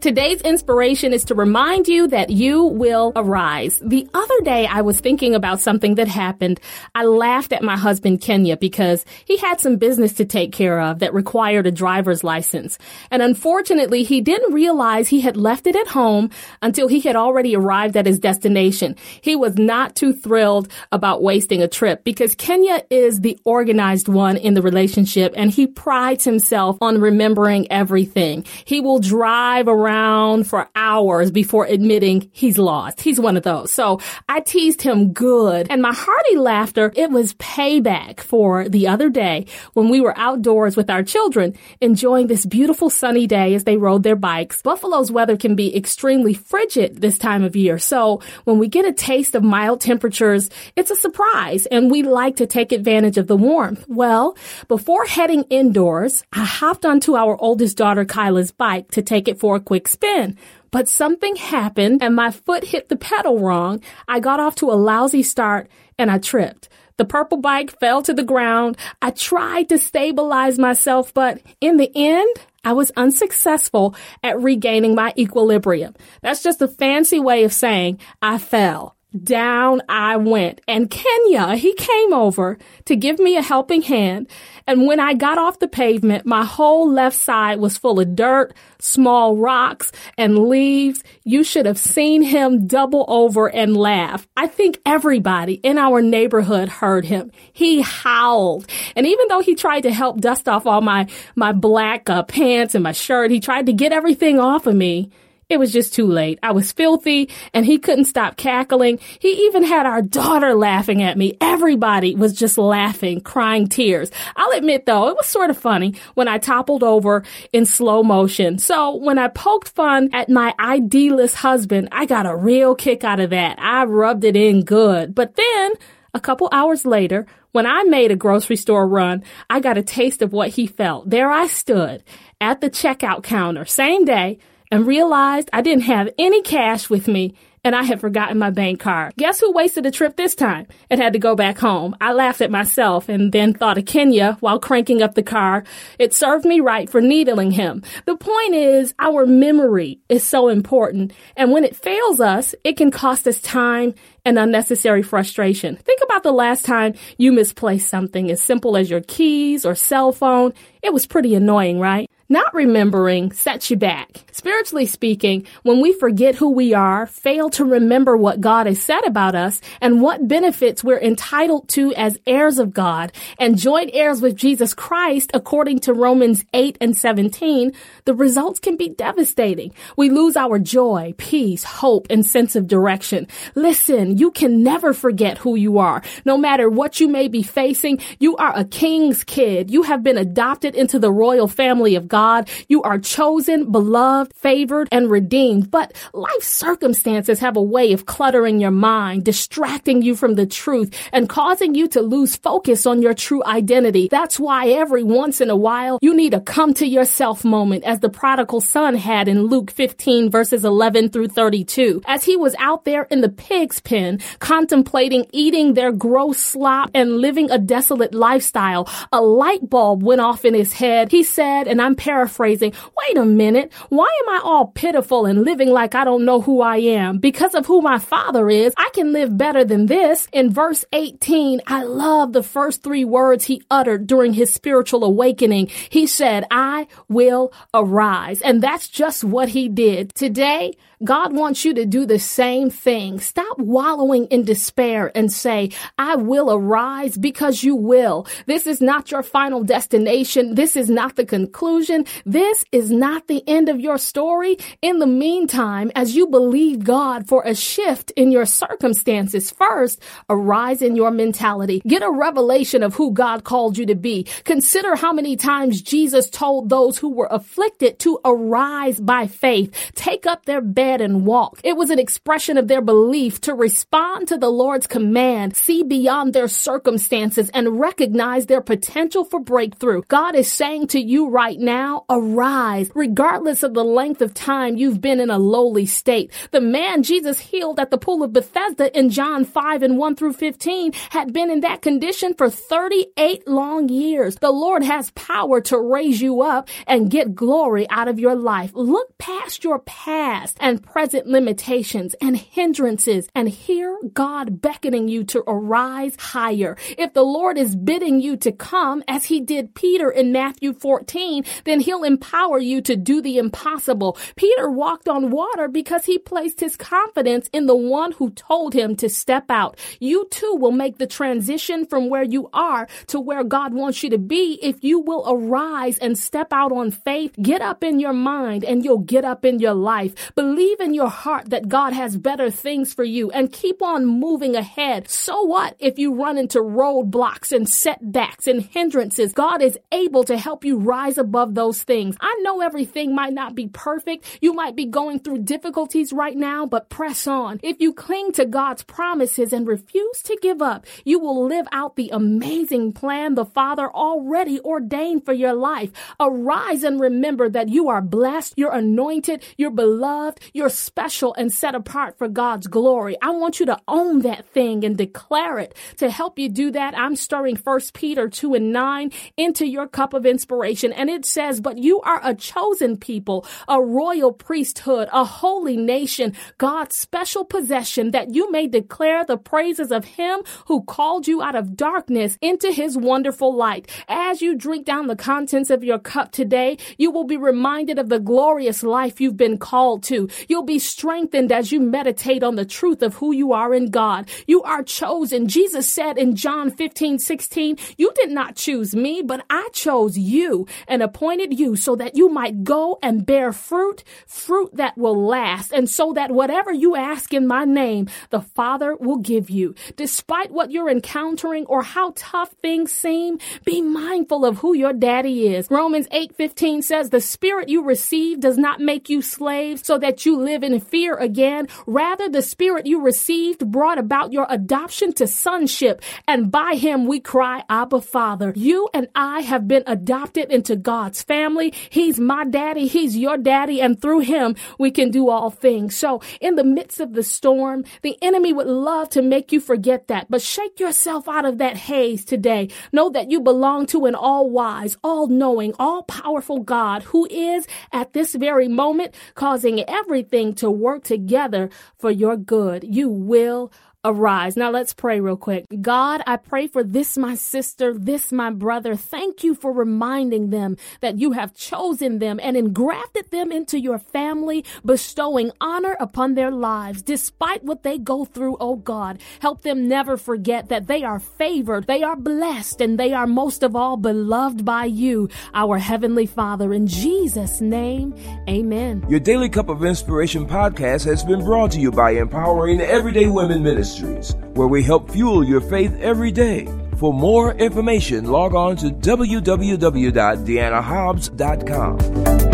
Today's inspiration is to remind you that you will arise. The other day I was thinking about something that happened. I laughed at my husband Kenya because he had some business to take care of that required a driver's license. And unfortunately, he didn't realize he had left it at home until he had already arrived at his destination. He was not too thrilled about wasting a trip because Kenya is the organized one in the relationship and he prides himself on remembering everything. He will drive around for hours before admitting he's lost. He's one of those. So I teased him good and my hearty laughter, it was payback for the other day when we were outdoors with our children enjoying this beautiful sunny day as they rode their bikes. Buffalo's weather can be extremely frigid this time of year. So when we get a taste of mild temperatures, it's a surprise and we like to take advantage of the warmth. Well, before heading indoors, I hopped onto our oldest daughter Kyla's bike to take it for a quick spin. But something happened and my foot hit the pedal wrong. I got off to a lousy start and I tripped. The purple bike fell to the ground. I tried to stabilize myself, but in the end, I was unsuccessful at regaining my equilibrium. That's just a fancy way of saying I fell down I went. And Kenya, he came over to give me a helping hand. And when I got off the pavement, my whole left side was full of dirt, small rocks, and leaves. You should have seen him double over and laugh. I think everybody in our neighborhood heard him. He howled. And even though he tried to help dust off all my, my black uh, pants and my shirt, he tried to get everything off of me. It was just too late. I was filthy and he couldn't stop cackling. He even had our daughter laughing at me. Everybody was just laughing, crying tears. I'll admit though, it was sort of funny when I toppled over in slow motion. So when I poked fun at my idealist husband, I got a real kick out of that. I rubbed it in good. But then a couple hours later, when I made a grocery store run, I got a taste of what he felt. There I stood at the checkout counter, same day, and realized I didn't have any cash with me and I had forgotten my bank card. Guess who wasted a trip this time and had to go back home? I laughed at myself and then thought of Kenya while cranking up the car. It served me right for needling him. The point is our memory is so important. And when it fails us, it can cost us time and unnecessary frustration. Think about the last time you misplaced something as simple as your keys or cell phone. It was pretty annoying, right? Not remembering sets you back. Spiritually speaking, when we forget who we are, fail to remember what God has said about us and what benefits we're entitled to as heirs of God and joint heirs with Jesus Christ according to Romans 8 and 17, the results can be devastating. We lose our joy, peace, hope, and sense of direction. Listen, you can never forget who you are. No matter what you may be facing, you are a king's kid. You have been adopted into the royal family of God God. You are chosen, beloved, favored, and redeemed. But life circumstances have a way of cluttering your mind, distracting you from the truth, and causing you to lose focus on your true identity. That's why every once in a while you need a come to yourself moment as the prodigal son had in Luke 15 verses 11 through 32. As he was out there in the pig's pen, contemplating eating their gross slop and living a desolate lifestyle, a light bulb went off in his head. He said, and I'm paraphrasing, wait a minute, why am I all pitiful and living like I don't know who I am? Because of who my father is, I can live better than this. In verse 18, I love the first three words he uttered during his spiritual awakening. He said, I will arise. And that's just what he did. Today, God wants you to do the same thing. Stop wallowing in despair and say, I will arise because you will. This is not your final destination. This is not the conclusion. This is not the end of your story. In the meantime, as you believe God for a shift in your circumstances, first, arise in your mentality. Get a revelation of who God called you to be. Consider how many times Jesus told those who were afflicted to arise by faith. Take up their bed and walk. It was an expression of their belief to respond to the Lord's command, see beyond their circumstances and recognize their potential for breakthrough. God is saying to you right now, now, arise, regardless of the length of time you've been in a lowly state. The man Jesus healed at the pool of Bethesda in John 5 and 1 through 15 had been in that condition for 38 long years. The Lord has power to raise you up and get glory out of your life. Look past your past and present limitations and hindrances and hear God beckoning you to arise higher. If the Lord is bidding you to come as he did Peter in Matthew 14, then he'll empower you to do the impossible. Peter walked on water because he placed his confidence in the one who told him to step out. You too will make the transition from where you are to where God wants you to be if you will arise and step out on faith. Get up in your mind and you'll get up in your life. Believe in your heart that God has better things for you and keep on moving ahead. So what if you run into roadblocks and setbacks and hindrances? God is able to help you rise above those things. I know everything might not be perfect. You might be going through difficulties right now, but press on. If you cling to God's promises and refuse to give up, you will live out the amazing plan the Father already ordained for your life. Arise and remember that you are blessed, you're anointed, you're beloved, you're special and set apart for God's glory. I want you to own that thing and declare it. To help you do that, I'm stirring 1 Peter 2 and 9 into your cup of inspiration. And it says, But you are a chosen people, a royal priesthood, a holy nation, God's special possession, that you may declare the praises of him who called you out of darkness into his wonderful light. As you drink down the contents of your cup today, you will be reminded of the glorious life you've been called to. You'll be strengthened as you meditate on the truth of who you are in God. You are chosen. Jesus said in John 15, 16, you did not choose me, but I chose you and appointed you so that you might go and bear fruit, fruit that will last. And so that whatever you ask in my name, the Father will give you. Despite what you're encountering or how tough things seem, be mindful of who your daddy is. Romans 8:15 says the spirit you receive does not make you slaves so that you live in fear again. Rather, the spirit you received brought about your adoption to sonship, and by him we cry, Abba Father. You and I have been adopted into God's family. He's my daddy, he's your daddy, and through him we can do all things. So, in the midst of the storm, the enemy would love to make you forget that, but shake yourself out of that haze today. Know that you belong to an all wise, all knowing, all powerful God who is at this very moment causing everything to work together for your good. You will arise. Now let's pray real quick. God, I pray for this, my sister, this, my brother. Thank you for reminding them that you have chosen them and engrafted them into your family, bestowing honor upon their lives despite what they go through. Oh God, help them never forget that they are favored, they are blessed, and they are most of all beloved by you, our Heavenly Father. In Jesus' name, amen. Your Daily Cup of Inspiration podcast has been brought to you by Empowering Everyday Women Ministry. Ministries, where we help fuel your faith every day. For more information, log on to www.deannahobbs.com.